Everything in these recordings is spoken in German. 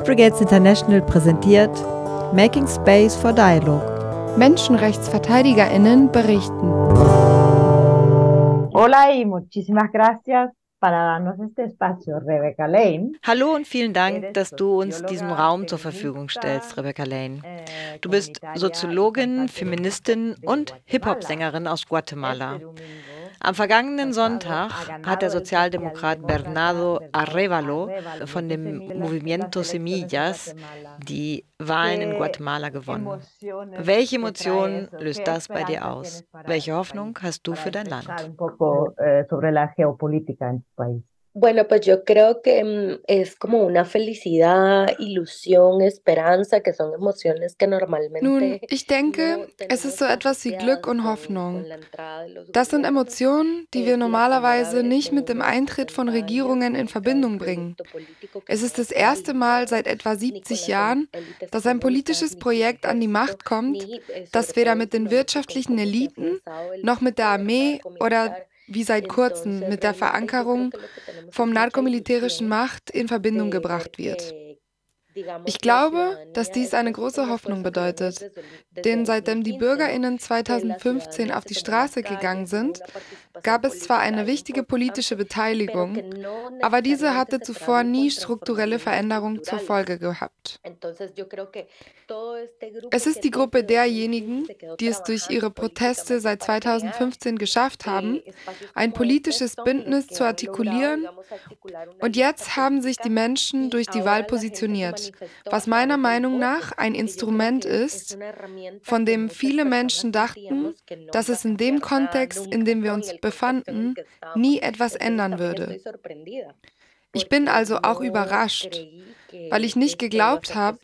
Peace Brigades International präsentiert Making Space for Dialogue. Menschenrechtsverteidigerinnen berichten. Hola y muchísimas gracias para darnos este espacio, Rebecca Lane. Hallo und vielen Dank, dass du uns diesen Raum zur Verfügung stellst, Rebecca Lane. Eh, Du bist Soziologin, Feministin und Hip-Hop-Sängerin aus Guatemala. Am vergangenen Sonntag hat der Sozialdemokrat Bernardo Arevalo von dem Movimiento Semillas die Wahlen in Guatemala gewonnen. Welche Emotionen löst das bei dir aus? Welche Hoffnung hast du für dein Land? Eh. Bueno, pues yo creo que mm, es como una felicidad, ilusión, esperanza, que son emociones que normalmente Nun, ich denke, es ist so etwas wie Glück und Hoffnung. Das sind. Emotionen, die wir la normalerweise nicht mit dem Eintritt von 70 años Regierungen in Verbindung un bringen. Es ist das erste Mal seit etwa ni con 70 las Jahren, dass ein politisches Projekt an die Macht kommt, eh, das weder mit den wirtschaftlichen Eliten noch mit der Armee oder. Wie seit kurzem mit der Verankerung vom narkomilitärischen Macht in Verbindung gebracht wird. Ich la glaube, dass dies eine große Hoffnung bedeutet. Denn seitdem die 2015, ¿no? Bürgerinnen que la 2015 ciudadanía auf die Straße gegangen sind, gab es zwar eine wichtige politische Beteiligung, aber diese hatte zuvor nie strukturelle Veränderungen zur. Folge gehabt. Es ist die Gruppe desde 2015 derjenigen, die es durch ihre Proteste seit para crear 2015 geschafft haben, ein politisches Bündnis zu artikulieren und jetzt haben sich die Menschen durch die Wahl positioniert, was meiner Meinung nach ein Instrument ist, von dem viele Menschen dachten, dass es in dem Kontext, in dem wir uns befanden, nie etwas ändern würde. Ich bin also auch überrascht, weil ich nicht geglaubt habe,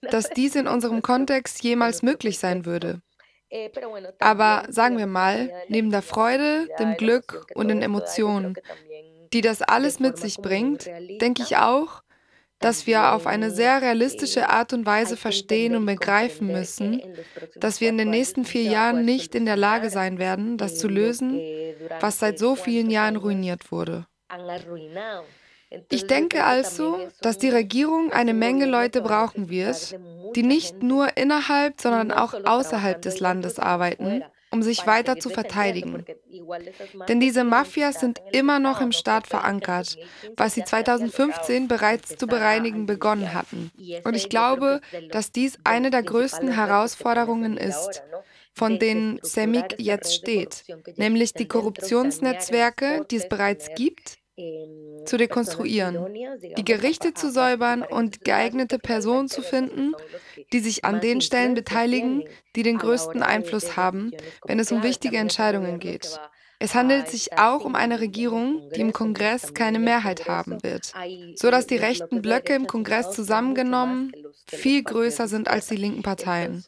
dass dies in unserem Kontext jemals möglich sein würde. Aber sagen wir mal, neben der Freude, dem Glück und den Emotionen, die das alles mit sich bringt, denke ich auch, dass wir auf eine sehr realistische Art und Weise verstehen und begreifen müssen, dass wir in den nächsten vier Jahren nicht in der Lage sein werden, das zu lösen, was seit so vielen Jahren ruiniert wurde. Ich denke also, dass die un, Regierung eine Menge Leute brauchen wird, die nicht nur innerhalb, sondern auch außerhalb des Landes arbeiten, um sich weiter zu verteidigen. Denn diese Mafias sind immer noch im Staat verankert, 2015 was sie ya se había logrado 2015 bereits zu bereinigen begonnen hatten. Und ich glaube, dass dies eine der größten Herausforderungen ist, ¿no? von denen CEMIC jetzt steht, nämlich die Korruptionsnetzwerke, die es bereits gibt, zu personas dekonstruieren, die Gerichte zu säubern en und geeignete Personen zu finden, die sich an den Stellen beteiligen, die den größten Einfluss haben, wenn es um wichtige Entscheidungen geht. Es handelt sich auch um eine Regierung, die im Kongress keine Mehrheit haben wird, hay so dass los die rechten Blöcke im Kongress zusammengenommen viel größer sind als die linken Parteien.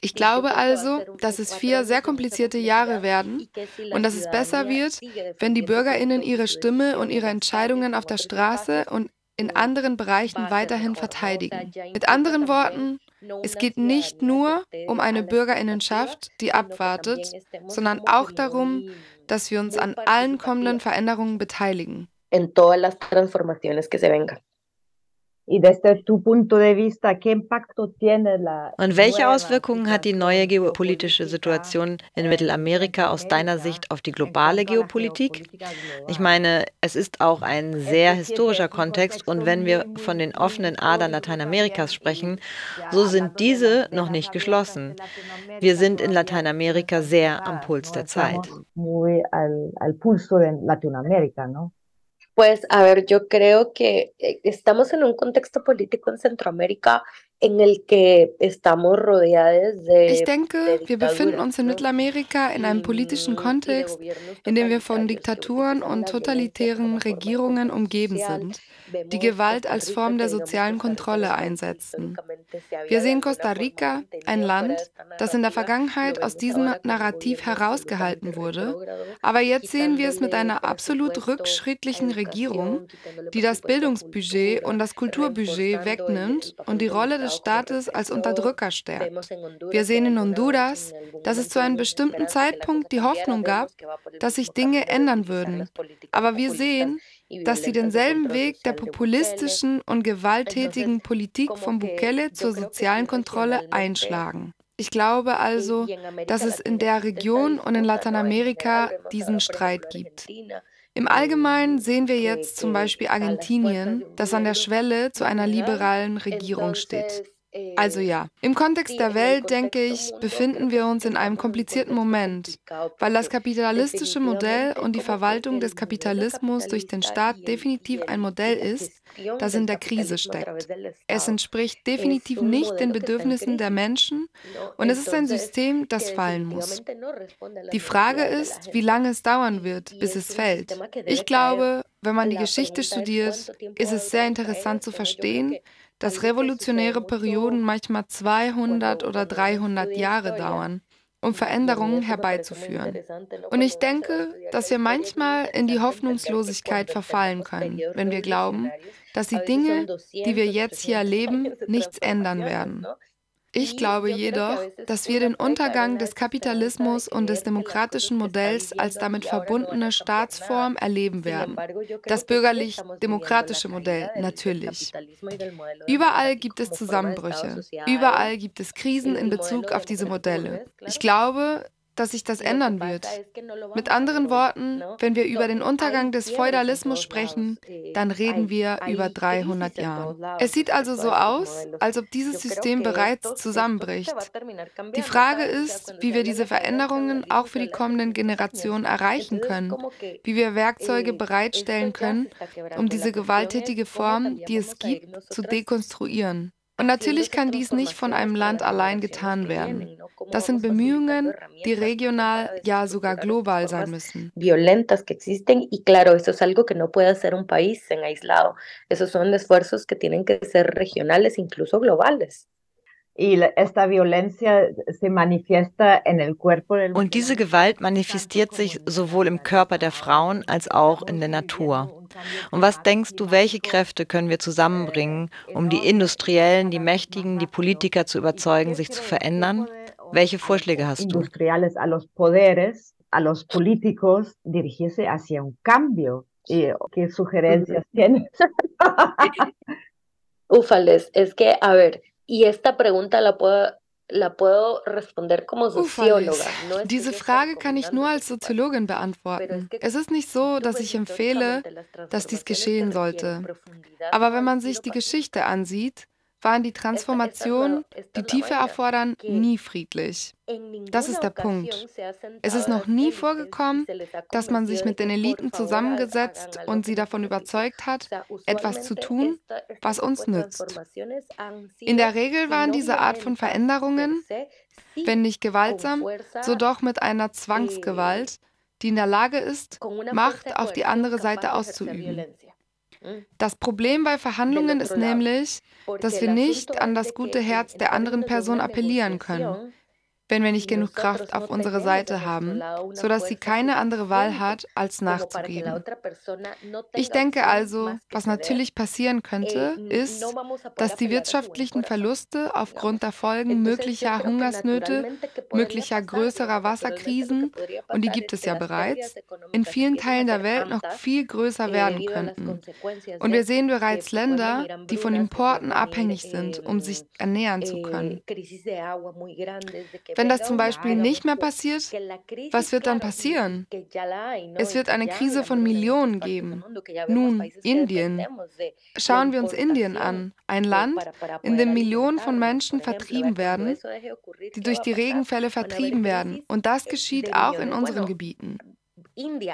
Ich glaube also, dass es vier sehr komplizierte Jahre werden und dass es besser wird, wenn die Bürgerinnen ihre Stimme und ihre Entscheidungen auf der Straße und in anderen Bereichen weiterhin verteidigen. Mit anderen Worten, es geht nicht nur um eine Bürgerinnenschaft, die abwartet, sondern auch darum, dass wir uns an allen kommenden Veränderungen beteiligen. en todas las transformaciones que se vengan. Y desde tu punto de vista, ¿qué impacto tiene la Und welche Auswirkungen hat die neue geopolitische Situation in Mittelamerika aus deiner Sicht auf die globale Geopolitik? Ich meine, es ist auch ein sehr historischer Kontext und wenn wir von den offenen Adern Lateinamerikas sprechen, so sind diese noch nicht geschlossen. Wir sind in Lateinamerika sehr am Puls der Zeit. Estamos muy al, al pulso de Latinoamérica, ¿no? Pues a ver, yo creo que eh, estamos en un contexto político en Centroamérica en el que estamos rodeados Ich de, denke, de wir befinden uns in. Mittelamerika in einem politischen Kontext, in dem wir von Diktaturen und totalitären Regierungen umgeben sind, die Gewalt als Form der sozialen Kontrolle einsetzen. Wir sehen Costa Rica, ein Land, das in der Vergangenheit aus diesem Narrativ herausgehalten wurde, aber jetzt sehen wir es mit einer absolut rückschrittlichen Regierung, die das Bildungsbudget und das Kulturbudget wegnimmt und die Rolle des Staates als. Unterdrücker stärkt. Wir sehen in Honduras, dass es zu einem bestimmten Zeitpunkt die Hoffnung gab, dass sich Dinge ändern würden. Aber wir sehen, dass sie denselben Weg der populistischen und gewalttätigen Politik von Bukele zur sozialen Kontrolle einschlagen. Ich glaube also, dass es in der Region und in Lateinamerika diesen Streit gibt. Im Allgemeinen sehen wir jetzt zum Beispiel Argentinien, das an der Schwelle zu einer liberalen Regierung steht. Also ja, im Kontext der Welt, denke ich, befinden wir uns in einem komplizierten Moment, weil das kapitalistische Modell und die Verwaltung des Kapitalismus durch den Staat definitiv ein Modell ist, das in der Krise steckt. Es entspricht definitiv nicht den Bedürfnissen der Menschen und es ist ein System, das fallen muss. Die Frage ist, wie lange es dauern wird, bis es fällt. Ich glaube, wenn man die Geschichte studiert, ist es sehr interessant zu verstehen, dass revolutionäre Perioden manchmal 200 oder 300 Jahre dauern, um Veränderungen herbeizuführen. Und ich denke, dass wir manchmal in die Hoffnungslosigkeit verfallen können, wenn wir glauben, dass die Dinge, die wir jetzt hier erleben, nichts ändern werden. Ich glaube jedoch, dass wir den Untergang des Kapitalismus und des demokratischen Modells als damit verbundene Staatsform erleben werden. Das bürgerlich-demokratische Modell natürlich. Überall gibt es Zusammenbrüche. Überall gibt es Krisen in Bezug auf diese Modelle. Ich glaube, dass sich das ändern wird. Mit anderen Worten, wenn wir über den Untergang des Feudalismus sprechen, dann reden wir über 300 Jahre. Es sieht also so aus, als ob dieses System bereits zusammenbricht. Die Frage ist, wie wir diese Veränderungen auch für die kommenden Generationen erreichen können, wie wir Werkzeuge bereitstellen können, um diese gewalttätige Form, die es gibt, zu dekonstruieren. Und natürlich kann dies nicht von einem Land allein getan werden. Das sind Bemühungen, die regional, ja sogar global sein müssen. Violentas que existen y claro, eso es algo que no puede hacer un país en aislado. Esos son esfuerzos que tienen que ser regionales, incluso globales. Und diese Gewalt manifestiert sich sowohl im Körper der Frauen als auch in der Natur. Und was denkst du, welche Kräfte können wir zusammenbringen, um die Industriellen, die Mächtigen, die Politiker zu überzeugen, sich zu verändern? Welche Vorschläge hast du? Industriales a los poderes, a los políticos, dirigirse hacia un cambio. ¿Qué sugerencias tienes? Ufales, es que, a ver, y esta pregunta la puedo No Diese Frage kann ich nur als Soziologin beantworten. Es ist nicht so, dass ich empfehle, dass dies geschehen sollte. Aber wenn man sich die Geschichte ansieht, waren die Transformationen, die Tiefe erfordern, nie friedlich. Das ist der Punkt. Es ist noch nie vorgekommen, dass man sich mit den Eliten zusammengesetzt und sie davon überzeugt hat, etwas zu tun, was uns nützt. In der Regel waren diese Art von Veränderungen, wenn nicht gewaltsam, so doch mit einer Zwangsgewalt, die in der Lage ist, Macht auf die andere Seite auszuüben. Das Problem bei Verhandlungen ist nämlich, dass wir nicht an das gute Herz der anderen Person appellieren können wenn wir nicht genug Kraft auf unserer Seite haben, sodass sie keine andere Wahl hat, als nachzugeben. Ich denke also, was natürlich passieren könnte, ist, dass die wirtschaftlichen Verluste aufgrund der Folgen möglicher Hungersnöte, möglicher größerer Wasserkrisen, und die gibt es ja bereits, in vielen Teilen der Welt noch viel größer werden könnten. Und wir sehen bereits Länder, die von Importen abhängig sind, um sich ernähren zu können. Wenn das zum Beispiel nicht mehr passiert, was wird dann passieren? Es wird eine Krise von Millionen geben. Nun, Indien. Schauen wir uns Indien an, ein Land, in dem Millionen von Menschen vertrieben werden, die durch die Regenfälle vertrieben werden. Und das geschieht auch in unseren Gebieten.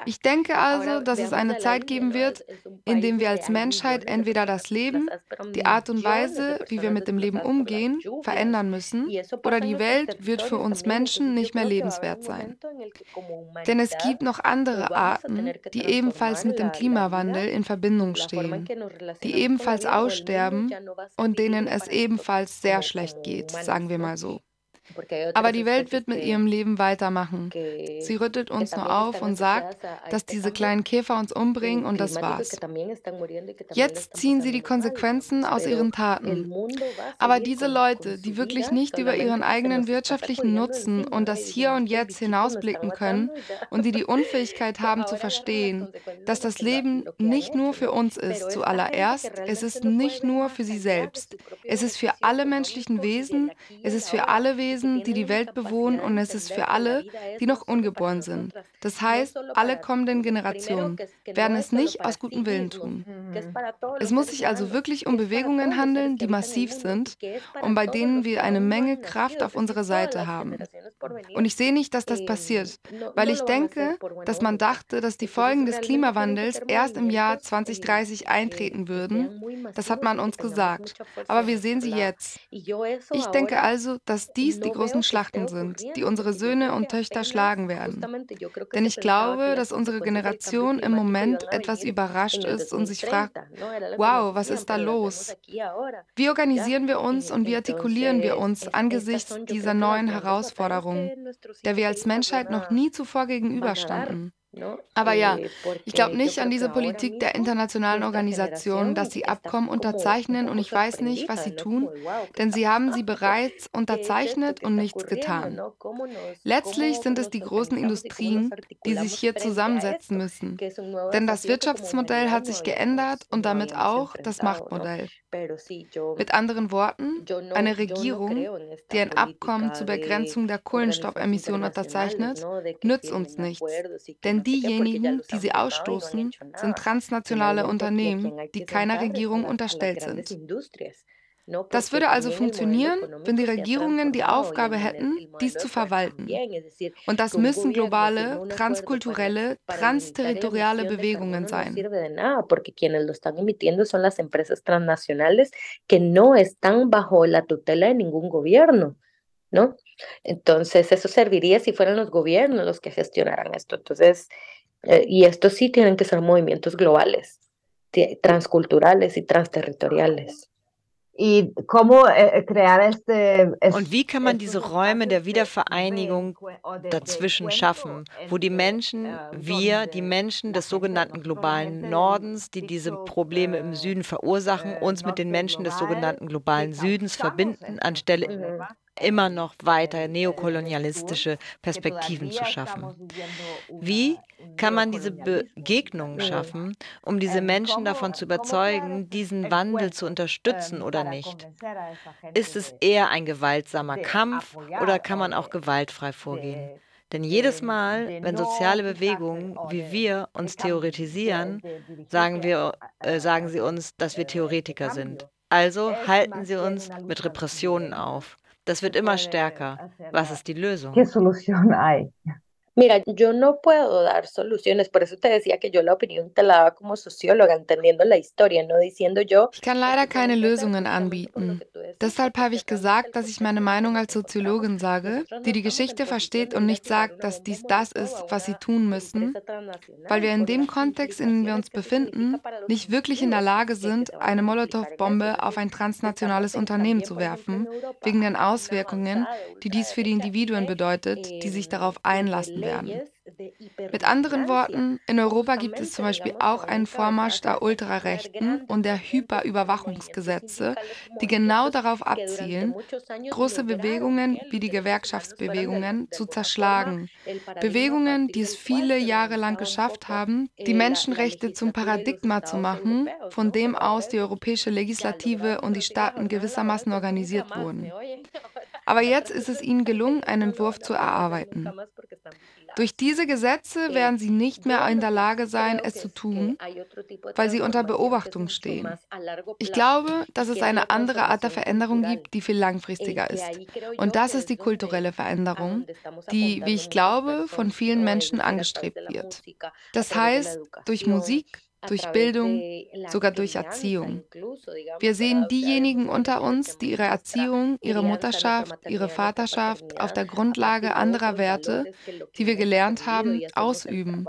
Ich denke also, dass es eine Zeit geben wird, in dem wir als Menschheit entweder das Leben, die Art und Weise, wie wir mit dem Leben umgehen, verändern müssen, oder die Welt wird für uns Menschen nicht mehr lebenswert sein. Denn es gibt noch andere Arten, die ebenfalls mit dem Klimawandel in Verbindung stehen, die ebenfalls aussterben und denen es ebenfalls sehr schlecht geht, sagen wir mal so. Aber die Welt wird mit ihrem Leben weitermachen. Sie rüttelt uns nur auf und sagt, dass diese kleinen Käfer uns umbringen und das war's. Jetzt ziehen sie die Konsequenzen aus ihren Taten. Aber diese Leute, die wirklich nicht über ihren eigenen wirtschaftlichen Nutzen und das Hier und Jetzt hinausblicken können und die die Unfähigkeit haben zu verstehen, dass das Leben nicht nur für uns ist zuallererst, es ist nicht nur für sie selbst, es ist für alle menschlichen Wesen, es ist für alle Wesen, die die Welt bewohnen und es ist für alle, die noch ungeboren sind. Das heißt, alle kommenden Generationen werden es nicht aus gutem Willen tun. Es muss sich also wirklich um Bewegungen handeln, die massiv sind und bei denen wir eine Menge Kraft auf unserer Seite haben. Und ich sehe nicht, dass das passiert, weil ich denke, dass man dachte, dass die Folgen des Klimawandels erst im Jahr 2030 eintreten würden. Das hat man uns gesagt. Aber wir sehen sie jetzt. Ich denke also, dass dies die großen Schlachten sind, die unsere Söhne und Töchter schlagen werden. Denn ich glaube, dass unsere Generation im Moment etwas überrascht ist und sich fragt, wow, was ist da los? Wie organisieren wir uns und wie artikulieren wir uns angesichts dieser neuen Herausforderungen, der wir als Menschheit noch nie zuvor gegenüberstanden? Aber ja, eh, ich glaube nicht an diese Politik der internationalen Organisationen, dass sie Abkommen unterzeichnen und ich weiß nicht, was sie tun, denn sie haben sie bereits unterzeichnet und nichts getan. Letztlich sind es die großen Industrien, die sich hier zusammensetzen müssen, denn das Wirtschaftsmodell hat sich geändert und damit auch das Machtmodell. Mit anderen Worten, eine Regierung, die ein Abkommen zur Begrenzung der Kohlenstoffemissionen unterzeichnet, nützt uns nichts, denn diejenigen, die sie ausstoßen, sind transnationale Unternehmen, die keiner Regierung unterstellt sind. Das würde also funktionieren, wenn die Regierungen die Aufgabe hätten, dies zu verwalten. Und das müssen globale, transkulturelle, transterritoriale Bewegungen sein. Porque quienes lo están emitiendo son las empresas transnacionales que no están bajo la tutela de ningún gobierno, ¿no? Entonces, eso serviría si fueran los gobiernos los que gestionaran esto. Entonces, eh, y esto sí tienen que ser movimientos globales, transculturales y transterritoriales. Y cómo eh, crear este, Und wie kann man diese Räume der Wiedervereinigung dazwischen schaffen, wo die Menschen, eh, wir, die Menschen des sogenannten globalen Nordens, die diese Probleme im Süden verursachen, uns mit den Menschen des sogenannten globalen Südens verbinden, anstelle immer noch weiter neokolonialistische Perspektiven zu schaffen. Wie kann man diese Begegnungen schaffen, um diese Menschen davon zu überzeugen, diesen Wandel zu unterstützen oder nicht? Ist es eher ein gewaltsamer Kampf oder kann man auch gewaltfrei vorgehen? Denn jedes Mal, wenn soziale Bewegungen wie wir uns theoretisieren, sagen, wir, äh, sagen sie uns, dass wir Theoretiker sind. Also halten sie uns mit Repressionen auf. Das wird immer stärker. Was ist die Lösung? Mira, yo no puedo dar soluciones, por eso te decía que yo la opinión te la daba como socióloga, entendiendo la historia, no diciendo yo. Ich kann leider keine Lösungen anbieten. Deshalb habe ich gesagt, dass ich meine Meinung als Soziologin sage, die die Geschichte versteht und nicht sagt, dass dies das ist, was sie tun müssen, weil wir in dem Kontext, in dem wir uns befinden, nicht wirklich in der Lage sind, eine Molotow-Bombe auf ein transnationales Unternehmen zu werfen, wegen den Auswirkungen, die dies für die Individuen bedeutet, die sich darauf einlassen werden. Mit anderen Worten, in Europa gibt es zum Beispiel auch einen Vormarsch der Ultrarechten und der Hyperüberwachungsgesetze, die genau darauf abzielen, große Bewegungen wie die Gewerkschaftsbewegungen zu zerschlagen. Bewegungen, die es viele Jahre lang geschafft haben, die Menschenrechte zum Paradigma zu machen, von dem aus die europäische Legislative und die Staaten gewissermaßen organisiert wurden. Aber jetzt ist es ihnen gelungen, einen Entwurf zu erarbeiten. Durch diese Gesetze werden sie nicht mehr in der Lage sein, es zu tun, weil sie unter Beobachtung stehen. Ich glaube, dass es eine andere Art der Veränderung gibt, die viel langfristiger ist. Und das ist die kulturelle Veränderung, die, wie ich glaube, von vielen Menschen angestrebt wird. Das heißt, durch Musik, durch Bildung, sogar durch Erziehung. Wir sehen diejenigen unter uns, die ihre Erziehung, ihre Mutterschaft, ihre Vaterschaft auf der Grundlage anderer Werte, die wir gelernt haben, ausüben.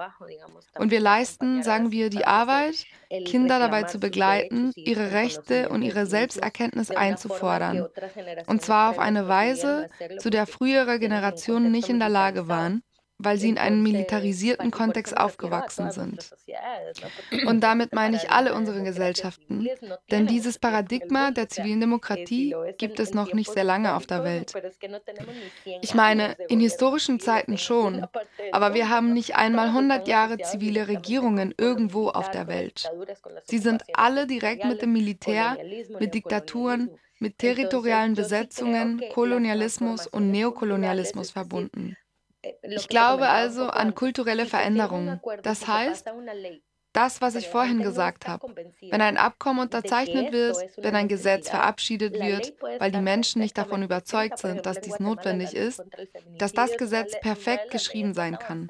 Und wir leisten, sagen wir, die Arbeit, Kinder dabei zu begleiten, ihre Rechte und ihre Selbsterkenntnis einzufordern. Und zwar auf eine Weise, zu der frühere Generationen nicht in der Lage waren weil sie in einem militarisierten Kontext aufgewachsen sind. Und damit meine ich alle unsere Gesellschaften, denn dieses Paradigma der zivilen Demokratie gibt es noch nicht sehr lange auf der Welt. Ich meine, in historischen Zeiten schon, aber wir haben nicht einmal 100 Jahre zivile Regierungen irgendwo auf der Welt. Sie sind alle direkt mit dem Militär, mit Diktaturen, mit territorialen Besetzungen, Kolonialismus und Neokolonialismus verbunden. Eh, ich glaube also an kulturelle Veränderungen. Das heißt, das, was ich vorhin gesagt habe. Wenn ein Abkommen unterzeichnet wird, wenn ein Gesetz verabschiedet wird, weil die Menschen nicht davon überzeugt sind, dass dies notwendig ist, dass das Gesetz perfekt geschrieben sein kann.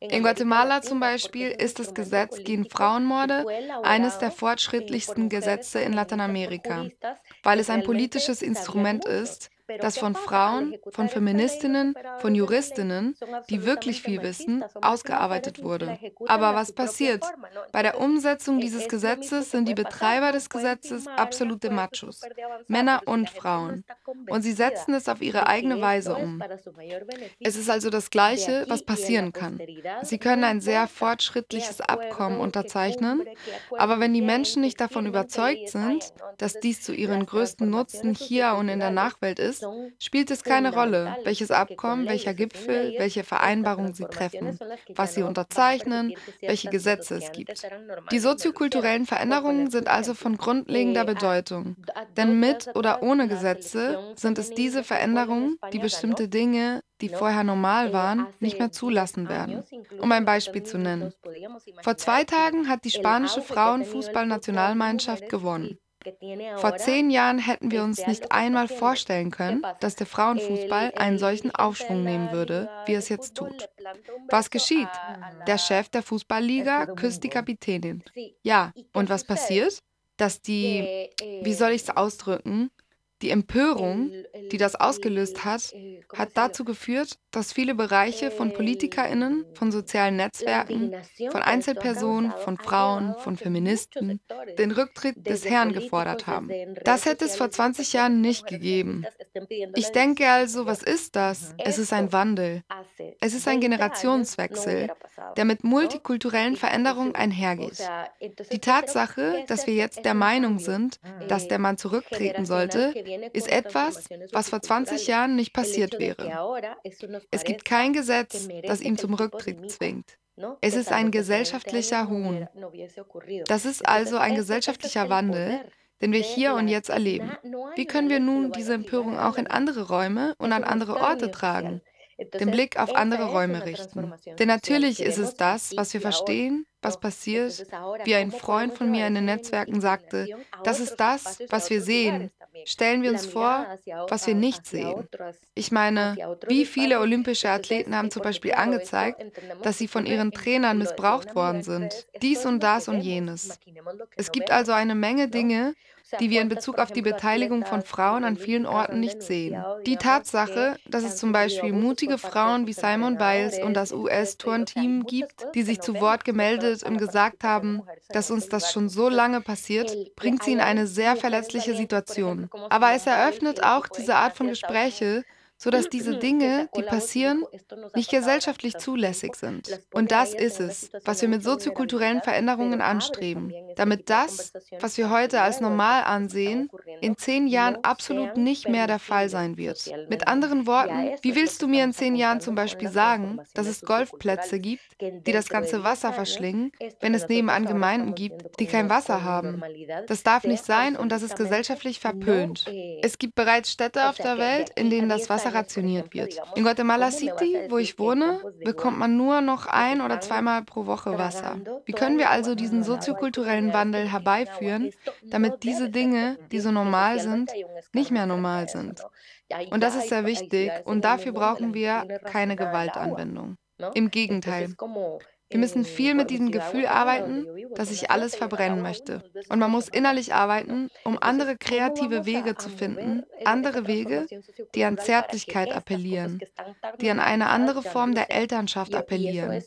In Guatemala zum Beispiel ist das Gesetz gegen Frauenmorde eines der fortschrittlichsten Gesetze in Lateinamerika, weil es ein politisches Instrument ist, das von Frauen, von Feministinnen, von Juristinnen, die wirklich viel wissen, ausgearbeitet wurde. Aber was passiert? Bei der Umsetzung dieses Gesetzes sind die Betreiber des Gesetzes absolute Machos, Männer und Frauen. Und sie setzen es auf ihre eigene Weise um. Es ist also das Gleiche, was passieren kann. Sie können ein sehr fortschrittliches Abkommen unterzeichnen, aber wenn die Menschen nicht davon überzeugt sind, dass dies zu ihren größten Nutzen hier und in der Nachwelt ist, ist, spielt es keine Rolle, welches Abkommen, welcher Gipfel, welche Vereinbarung sie treffen, was sie unterzeichnen, welche Gesetze es gibt. Die soziokulturellen Veränderungen sind also von grundlegender Bedeutung. Denn mit oder ohne Gesetze sind es diese Veränderungen, die bestimmte Dinge, die vorher normal waren, nicht mehr zulassen werden. Um ein Beispiel zu nennen. Vor zwei Tagen hat die spanische Frauenfußballnationalmannschaft gewonnen. Vor zehn Jahren hätten wir uns nicht einmal vorstellen können, dass der Frauenfußball einen solchen Aufschwung nehmen würde, wie es jetzt tut. Was geschieht? Der Chef der Fußballliga küsst die Kapitänin. Ja, und was passiert? Dass die, wie soll ich es ausdrücken, die Empörung, die das ausgelöst hat, hat dazu geführt, dass viele Bereiche von Politikerinnen, von sozialen Netzwerken, von Einzelpersonen, von Frauen, von Feministen den Rücktritt des Herrn gefordert haben. Das hätte es vor 20 Jahren nicht gegeben. Ich denke also, was ist das? Es ist ein Wandel. Es ist ein Generationswechsel, der mit multikulturellen Veränderungen einhergeht. Die Tatsache, dass wir jetzt der Meinung sind, dass der Mann zurücktreten sollte, ist etwas, was vor 20 Jahren nicht passiert wäre. Es gibt kein Gesetz, das ihn zum Rücktritt zwingt. Es ist ein gesellschaftlicher Hohn. Das ist also ein gesellschaftlicher Wandel, den wir hier und jetzt erleben. Wie können wir nun diese Empörung auch in andere Räume und an andere Orte tragen? Den Blick auf andere Räume richten. Denn natürlich ist es das, was wir verstehen, was passiert. Wie ein Freund von mir in den Netzwerken sagte, das ist das, was wir sehen, Stellen wir uns vor, was wir nicht sehen. Ich meine, wie viele olympische Athleten haben zum Beispiel angezeigt, dass sie von ihren Trainern missbraucht worden sind. Dies und das und jenes. Es gibt also eine Menge Dinge, die wir in Bezug auf die Beteiligung von Frauen an vielen Orten nicht sehen. Die Tatsache, dass es zum Beispiel mutige Frauen wie Simon Biles und das US-Turnteam gibt, die sich zu Wort gemeldet und gesagt haben, dass uns das schon so lange passiert, bringt sie in eine sehr verletzliche Situation. Aber es eröffnet auch diese Art von Gespräche, sodass diese Dinge, die passieren, nicht gesellschaftlich zulässig sind. Und das ist es, was wir mit soziokulturellen Veränderungen anstreben, damit das, was wir heute als normal ansehen, in zehn Jahren absolut nicht mehr der Fall sein wird. Mit anderen Worten, wie willst du mir in zehn Jahren zum Beispiel sagen, dass es Golfplätze gibt, die das ganze Wasser verschlingen, wenn es nebenan Gemeinden gibt, die kein Wasser haben? Das darf nicht sein und das ist gesellschaftlich verpönt. Es gibt bereits Städte auf der Welt, in denen das Wasser rationiert wird. In Guatemala City, wo ich wohne, bekommt man nur noch ein oder zweimal pro Woche Wasser. Wie können wir also diesen soziokulturellen Wandel herbeiführen, damit diese Dinge, die so normal sind, nicht mehr normal sind? Und das ist sehr wichtig und dafür brauchen wir keine Gewaltanwendung. Im Gegenteil. Wir müssen viel mit diesem Gefühl arbeiten, dass ich alles verbrennen möchte. Und man muss innerlich arbeiten, um andere kreative Wege zu finden, andere Wege, die an Zärtlichkeit appellieren, die an eine andere Form der Elternschaft appellieren.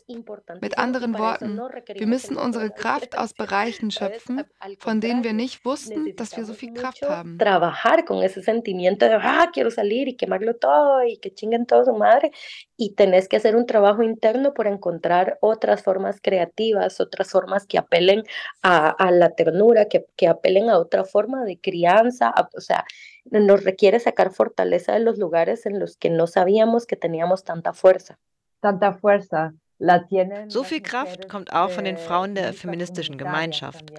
Mit anderen Worten, wir müssen unsere Kraft aus Bereichen schöpfen, von denen wir nicht wussten, dass wir so viel Kraft haben. Trabajar con ese sentimiento de, ah, quiero salir y quemarlo todo y que chinguen todo su madre. Y tenés que hacer un trabajo interno por encontrar otras formas creativas, otras formas que apelen a, la ternura, que, apelen a otra forma de crianza. O sea, nos requiere sacar fortaleza de los lugares en los que no sabíamos que teníamos tanta fuerza. Tanta fuerza. So viel Kraft kommt auch von den Frauen der feministischen Gemeinschaft.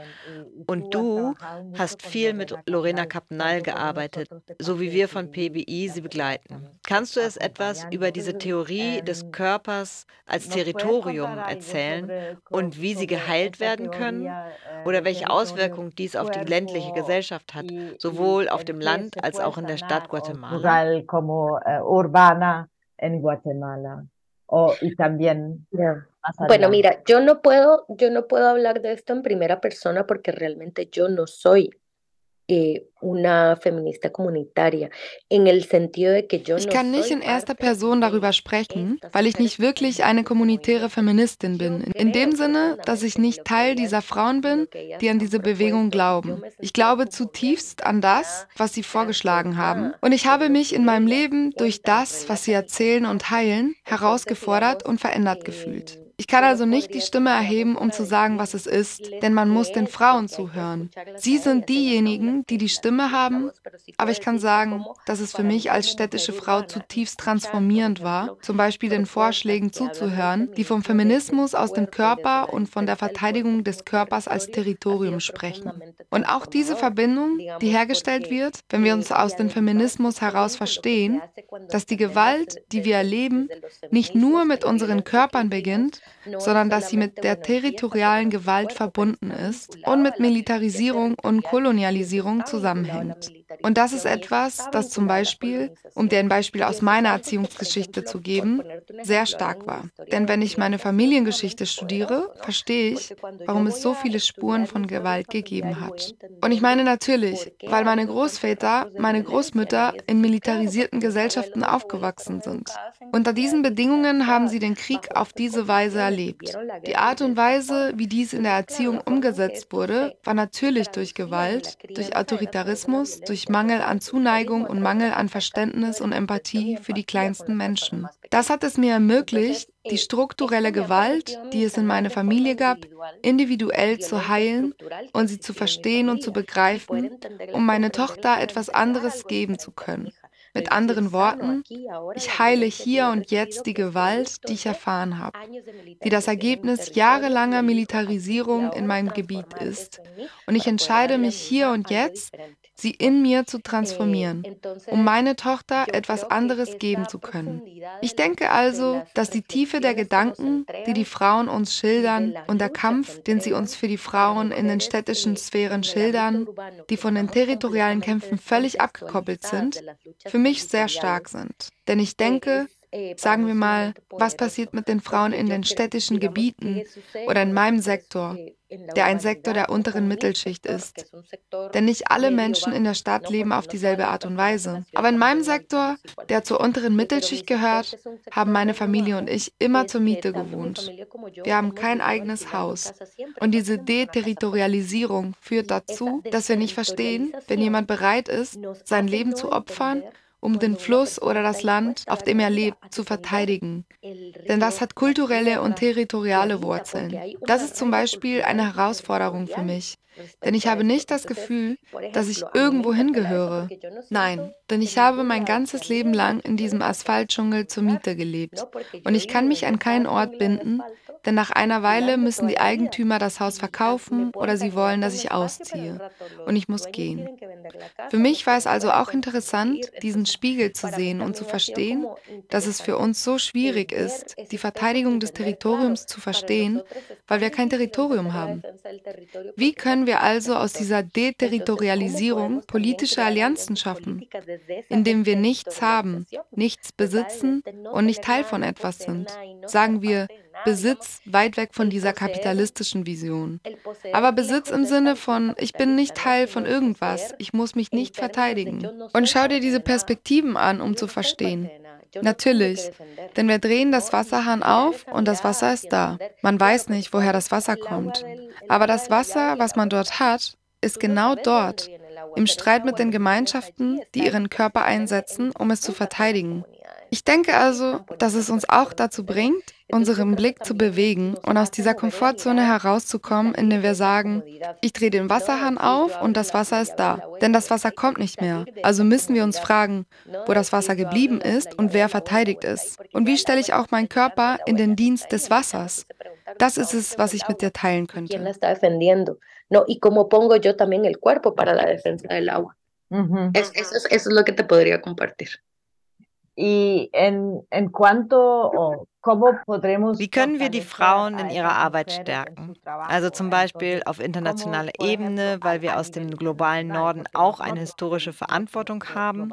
Und du hast viel mit Lorena Capnal gearbeitet, so wie wir von PBI sie begleiten. Kannst du es etwas über diese Theorie des Körpers als Territorium erzählen und wie sie geheilt werden können? Oder welche Auswirkungen dies auf die ländliche Gesellschaft hat, sowohl auf dem Land als auch in der Stadt Guatemala? O, y también yeah. Bueno, mira, yo no puedo, yo no puedo hablar de esto en primera persona porque realmente yo no soy eh, una feminista comunitaria, en el sentido de que yo Ich kann nicht in erster Person darüber sprechen, weil ich nicht wirklich eine kommunitäre Feministin bin. In dem Sinne, dass ich nicht Teil dieser Frauen bin, die an diese Bewegung glauben. Ich glaube zutiefst an das, was sie vorgeschlagen haben. Und ich habe mich in meinem Leben durch das, was sie erzählen und heilen, herausgefordert und verändert gefühlt. Ich kann also nicht die Stimme erheben, um zu sagen, was es ist, denn man muss den Frauen zuhören. Sie sind diejenigen, die die Stimme haben, aber ich kann sagen, dass es für mich als städtische Frau zutiefst transformierend war, zum Beispiel den Vorschlägen zuzuhören, die vom Feminismus aus dem Körper und von der Verteidigung des Körpers als Territorium sprechen. Und auch diese Verbindung, die hergestellt wird, wenn wir uns aus dem Feminismus heraus verstehen, dass die Gewalt, die wir erleben, nicht nur mit unseren Körpern beginnt, sondern dass sie mit der territorialen Gewalt verbunden ist und mit Militarisierung und Kolonialisierung zusammenhängt. Und das ist etwas, das zum Beispiel, um dir ein Beispiel aus meiner Erziehungsgeschichte zu geben, sehr stark war. Denn wenn ich meine Familiengeschichte studiere, verstehe ich, warum es so viele Spuren von Gewalt gegeben hat. Und ich meine natürlich, weil meine Großväter, meine Großmütter in militarisierten Gesellschaften aufgewachsen sind. Unter diesen Bedingungen haben sie den Krieg auf diese Weise erlebt. Die Art und Weise, wie dies in der Erziehung umgesetzt wurde, war natürlich durch Gewalt, durch Autoritarismus, durch Mangel an Zuneigung und Mangel an Verständnis und Empathie für die kleinsten Menschen. Das hat es mir ermöglicht, die strukturelle Gewalt, die es in meiner Familie gab, individuell zu heilen und sie zu verstehen und zu begreifen, um meine Tochter etwas anderes geben zu können. Mit anderen Worten, ich heile hier und jetzt die Gewalt, die ich erfahren habe, die das Ergebnis jahrelanger Militarisierung in meinem Gebiet ist. Und ich entscheide mich hier und jetzt, sie in mir zu transformieren, um meine Tochter etwas anderes geben zu können. Ich denke also, dass die Tiefe der Gedanken, die die Frauen uns schildern und der Kampf, den sie uns für die Frauen in den städtischen Sphären schildern, die von den territorialen Kämpfen völlig abgekoppelt sind, für mich sehr stark sind. Denn ich denke, Sagen wir mal, was passiert mit den Frauen in den städtischen Gebieten oder in meinem Sektor, der ein Sektor der unteren Mittelschicht ist. Denn nicht alle Menschen in der Stadt leben auf dieselbe Art und Weise. Aber in meinem Sektor, der zur unteren Mittelschicht gehört, haben meine Familie und ich immer zur Miete gewohnt. Wir haben kein eigenes Haus. Und diese Deterritorialisierung führt dazu, dass wir nicht verstehen, wenn jemand bereit ist, sein Leben zu opfern, um den Fluss oder das Land, auf dem er lebt, zu verteidigen. Denn das hat kulturelle und territoriale Wurzeln. Das ist zum Beispiel eine Herausforderung für mich. Denn ich habe nicht das Gefühl, dass ich irgendwo hingehöre. Nein, denn ich habe mein ganzes Leben lang in diesem Asphaltdschungel zur Miete gelebt. Und ich kann mich an keinen Ort binden, denn nach einer Weile müssen die Eigentümer das Haus verkaufen oder sie wollen, dass ich ausziehe. Und ich muss gehen. Für mich war es also auch interessant, diesen Spiegel zu sehen und zu verstehen, dass es für uns so schwierig ist, die Verteidigung des Territoriums zu verstehen, weil wir kein Territorium haben. Wie können wir also aus dieser Deterritorialisierung politische Allianzen schaffen, indem wir nichts haben, nichts besitzen und nicht Teil von etwas sind? Sagen wir Besitz weit weg von dieser kapitalistischen Vision. Aber Besitz im Sinne von, ich bin nicht Teil von irgendwas, ich muss mich nicht verteidigen. Und schau dir diese Perspektiven an, um zu verstehen. Natürlich, denn wir drehen das Wasserhahn auf und das Wasser ist da. Man weiß nicht, woher das Wasser kommt. Aber das Wasser, was man dort hat, ist genau dort, im Streit mit den Gemeinschaften, die ihren Körper einsetzen, um es zu verteidigen. Ich denke also, dass es uns auch dazu bringt, unseren Blick zu bewegen und aus dieser Komfortzone herauszukommen, indem wir sagen, ich drehe den Wasserhahn auf und das Wasser ist da. Denn das Wasser kommt nicht mehr. Also müssen wir uns fragen, wo das Wasser geblieben ist und wer verteidigt es. Und wie stelle ich auch meinen Körper in den Dienst des Wassers? Das ist es, was ich mit dir teilen könnte. No, y cómo pongo yo también el cuerpo para la defensa del agua. eso, es, lo que te podría compartir. Y en, en cuanto o Wie können wir die Frauen in ihrer Arbeit stärken? Also zum Beispiel auf internationaler Ebene, weil wir aus dem globalen Norden auch eine historische Verantwortung haben.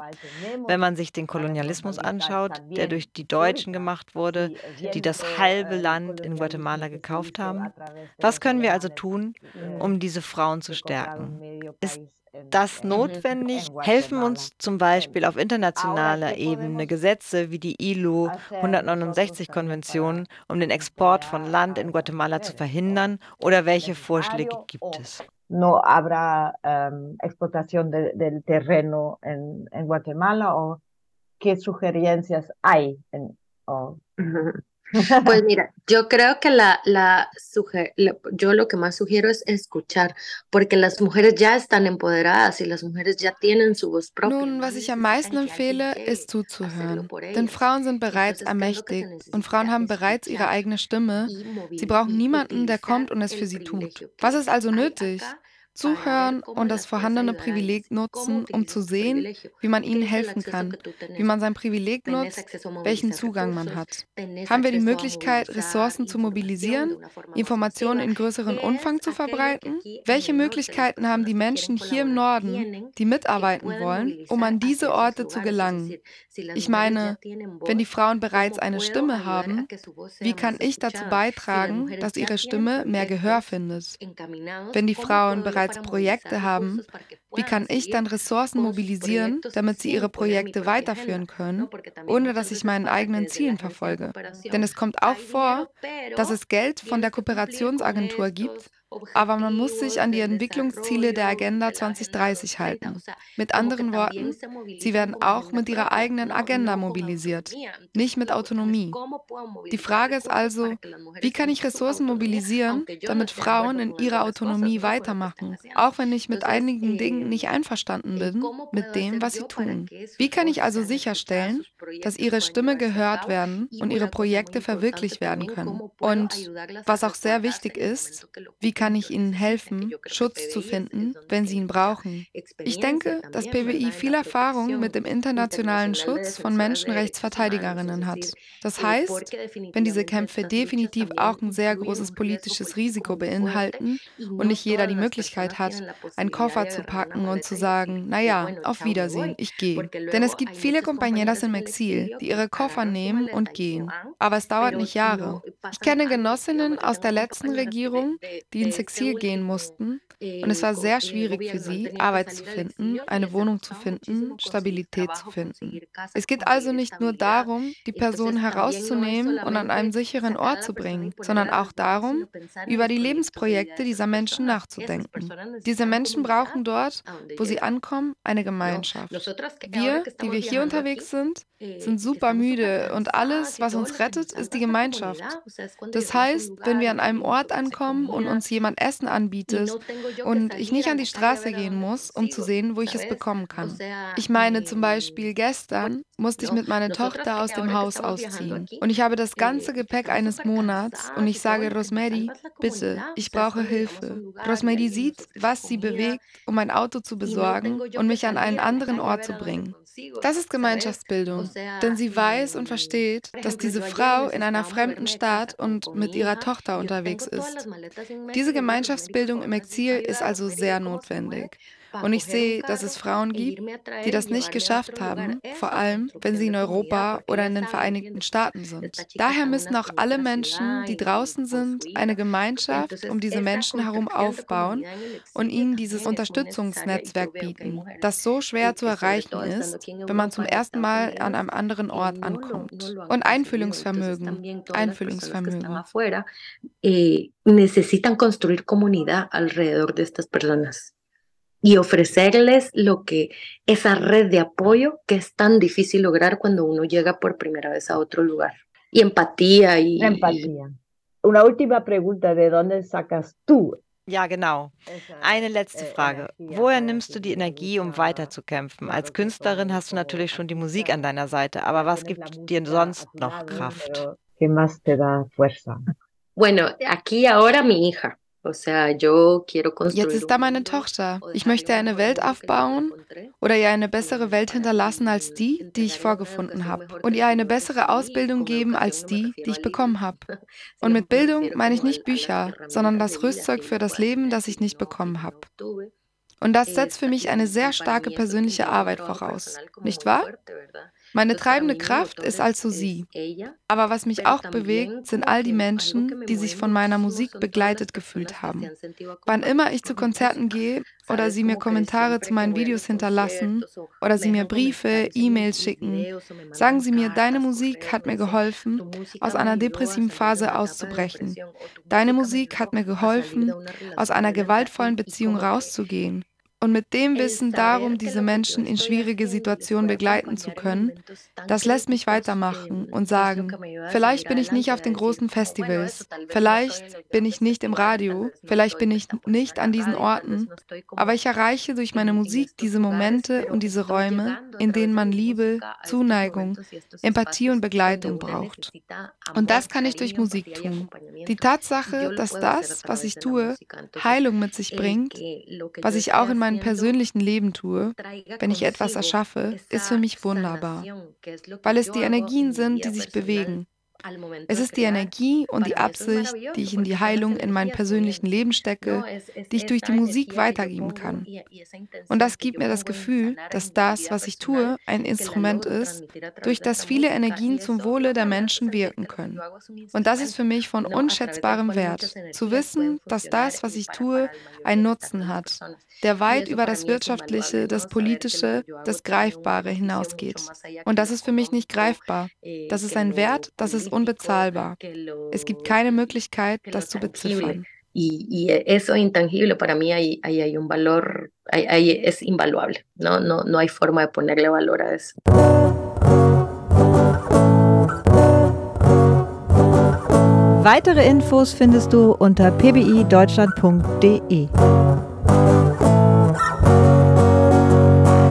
Wenn man sich den Kolonialismus anschaut, der durch die Deutschen gemacht wurde, die das halbe Land in Guatemala gekauft haben. Was können wir also tun, um diese Frauen zu stärken? Ist das notwendig? Helfen uns zum Beispiel auf internationaler Ebene Gesetze wie die ILO 169-Konvention, um den Export von Land in Guatemala zu verhindern? Oder welche Vorschläge gibt es? No habrá um, exportación de, del terreno en, en Guatemala o qué sugerencias hay en, o Pues mira, yo creo que la, la, yo lo que más sugiero es escuchar, porque las mujeres ya están empoderadas y las mujeres ya tienen su voz propia. Nun, was ich am meisten empfehle, ist zuzuhören. Denn Frauen sind bereits ermächtigt und Frauen haben bereits ihre eigene Stimme. Sie brauchen niemanden, der kommt und es für sie tut. Was ist also nötig? Zuhören und das vorhandene Privileg nutzen, um zu sehen, wie man ihnen helfen kann, wie man sein Privileg nutzt, welchen Zugang man hat. Haben wir die Möglichkeit, Ressourcen zu mobilisieren, Informationen in größeren Umfang zu verbreiten? Welche Möglichkeiten haben die Menschen hier im Norden, die mitarbeiten wollen, um an diese Orte zu gelangen? Ich meine, wenn die Frauen bereits eine Stimme haben, wie kann ich dazu beitragen, dass ihre Stimme mehr Gehör findet? Wenn die Frauen bereits bereits Projekte haben, wie kann ich dann Ressourcen mobilisieren, damit sie ihre Projekte weiterführen können, ohne dass ich meinen eigenen Zielen verfolge? Denn es kommt auch vor, dass es Geld von der Kooperationsagentur gibt, aber man muss sich an die Entwicklungsziele der Agenda 2030 halten. Mit anderen Worten, sie werden auch mit ihrer eigenen Agenda mobilisiert, nicht mit Autonomie. Die Frage ist also, wie kann ich Ressourcen mobilisieren, damit Frauen in ihrer Autonomie weitermachen, auch wenn ich mit einigen Dingen nicht einverstanden bin mit dem, was sie tun. Wie kann ich also sicherstellen, dass ihre Stimme gehört werden und ihre Projekte verwirklicht werden können? Und was auch sehr wichtig ist, wie kann ich ihnen helfen, Schutz zu finden, wenn sie ihn brauchen? Ich denke, dass PWI viel Erfahrung mit dem internationalen Schutz von Menschenrechtsverteidigerinnen hat. Das heißt, wenn diese Kämpfe definitiv auch ein sehr großes politisches Risiko beinhalten und nicht jeder die Möglichkeit hat, einen Koffer zu packen und zu sagen, naja, auf Wiedersehen, ich gehe. Denn es gibt viele Compañeras im Exil, die ihre Koffer nehmen und gehen. Aber es dauert nicht Jahre. Ich kenne Genossinnen aus der letzten Regierung, die ins Exil gehen mussten. Und es war sehr schwierig für sie, Arbeit zu finden, eine Wohnung zu finden, Stabilität zu finden. Es geht also nicht nur darum, die Person herauszunehmen und an einem sicheren Ort zu bringen, sondern auch darum, über die Lebensprojekte dieser Menschen nachzudenken. Diese Menschen brauchen dort, wo sie ankommen, eine Gemeinschaft. Wir, die wir hier unterwegs sind, sind super müde und alles, was uns rettet, ist die Gemeinschaft. Das heißt, wenn wir an einem Ort ankommen und uns jemand Essen anbietet und ich nicht an die Straße gehen muss, um zu sehen, wo ich es bekommen kann. Ich meine zum Beispiel gestern, musste ich mit meiner Tochter aus dem Haus ausziehen. Und ich habe das ganze Gepäck eines Monats und ich sage Rosemary, bitte, ich brauche Hilfe. Rosemary sieht, was sie bewegt, um ein Auto zu besorgen und mich an einen anderen Ort zu bringen. Das ist Gemeinschaftsbildung, denn sie weiß und versteht, dass diese Frau in einer fremden Stadt und mit ihrer Tochter unterwegs ist. Diese Gemeinschaftsbildung im Exil ist also sehr notwendig. Und ich sehe, dass es Frauen gibt, die das nicht geschafft haben, vor allem wenn sie in Europa oder in den Vereinigten Staaten sind. Daher müssen auch alle Menschen, die draußen sind, eine Gemeinschaft um diese Menschen herum aufbauen und ihnen dieses Unterstützungsnetzwerk bieten, das so schwer zu erreichen ist, wenn man zum ersten Mal an einem anderen Ort ankommt. Und Einfühlungsvermögen, Einfühlungsvermögen. Eh, necesitan construir comunidad alrededor de estas personas y ofrecerles lo que esa red de apoyo que es tan difícil lograr cuando uno llega por primera vez a otro lugar. Y empatía y... Empatía. Una última pregunta, ¿de dónde sacas tú Ja, genau. Eine letzte Frage. Woher nimmst du die Energie, um weiterzukämpfen? Als Künstlerin hast du natürlich schon die Musik an deiner Seite, aber was gibt dir sonst noch Kraft? Bueno, aquí ahora mi hija. Jetzt ist da meine Tochter. Ich möchte eine Welt aufbauen oder ihr eine bessere Welt hinterlassen als die, die ich vorgefunden habe. Und ihr eine bessere Ausbildung geben als die, die ich bekommen habe. Und mit Bildung meine ich nicht Bücher, sondern das Rüstzeug für das Leben, das ich nicht bekommen habe. Und das setzt für mich eine sehr starke persönliche Arbeit voraus, nicht wahr? Meine treibende Kraft ist also sie. Aber was mich auch bewegt, sind all die Menschen, die sich von meiner Musik begleitet gefühlt haben. Wann immer ich zu Konzerten gehe oder sie mir Kommentare zu meinen Videos hinterlassen oder sie mir Briefe, E-Mails schicken, sagen sie mir, deine Musik hat mir geholfen, aus einer depressiven Phase auszubrechen. Deine Musik hat mir geholfen, aus einer gewaltvollen Beziehung rauszugehen. Und mit dem Wissen darum, diese Menschen in schwierige Situationen begleiten zu können, das lässt mich weitermachen und sagen, vielleicht bin ich nicht auf den großen Festivals, vielleicht bin ich nicht im Radio, vielleicht bin ich nicht an diesen Orten, aber ich erreiche durch meine Musik diese Momente und diese Räume, in denen man Liebe, Zuneigung, Empathie und Begleitung braucht. Und das kann ich durch Musik tun. Die Tatsache, dass das, was ich tue, Heilung mit sich bringt, was ich auch in meinem meinem persönlichen Leben tue, wenn ich etwas erschaffe, ist für mich wunderbar, weil es die Energien sind, die sich bewegen. Es ist die Energie und die Absicht, die ich in die Heilung in meinem persönlichen Leben stecke, die ich durch die Musik weitergeben kann. Und das gibt mir das Gefühl, dass das, was ich tue, ein Instrument ist, durch das viele Energien zum Wohle der Menschen wirken können. Und das ist für mich von unschätzbarem Wert, zu wissen, dass das, was ich tue, einen Nutzen hat, der weit über das Wirtschaftliche, das Politische, das Greifbare hinausgeht. Und das ist für mich nicht greifbar. Das ist ein Wert, das ist unbezahlbar. Es gibt keine Möglichkeit, das zu beziffern. Y, y, eso intangible para mí ahí, ahí hay un valor, ahí, ahí es invaluable, ¿no? No, no hay forma de ponerle valor a eso. Weitere Infos findest du unter pbideutschland.de.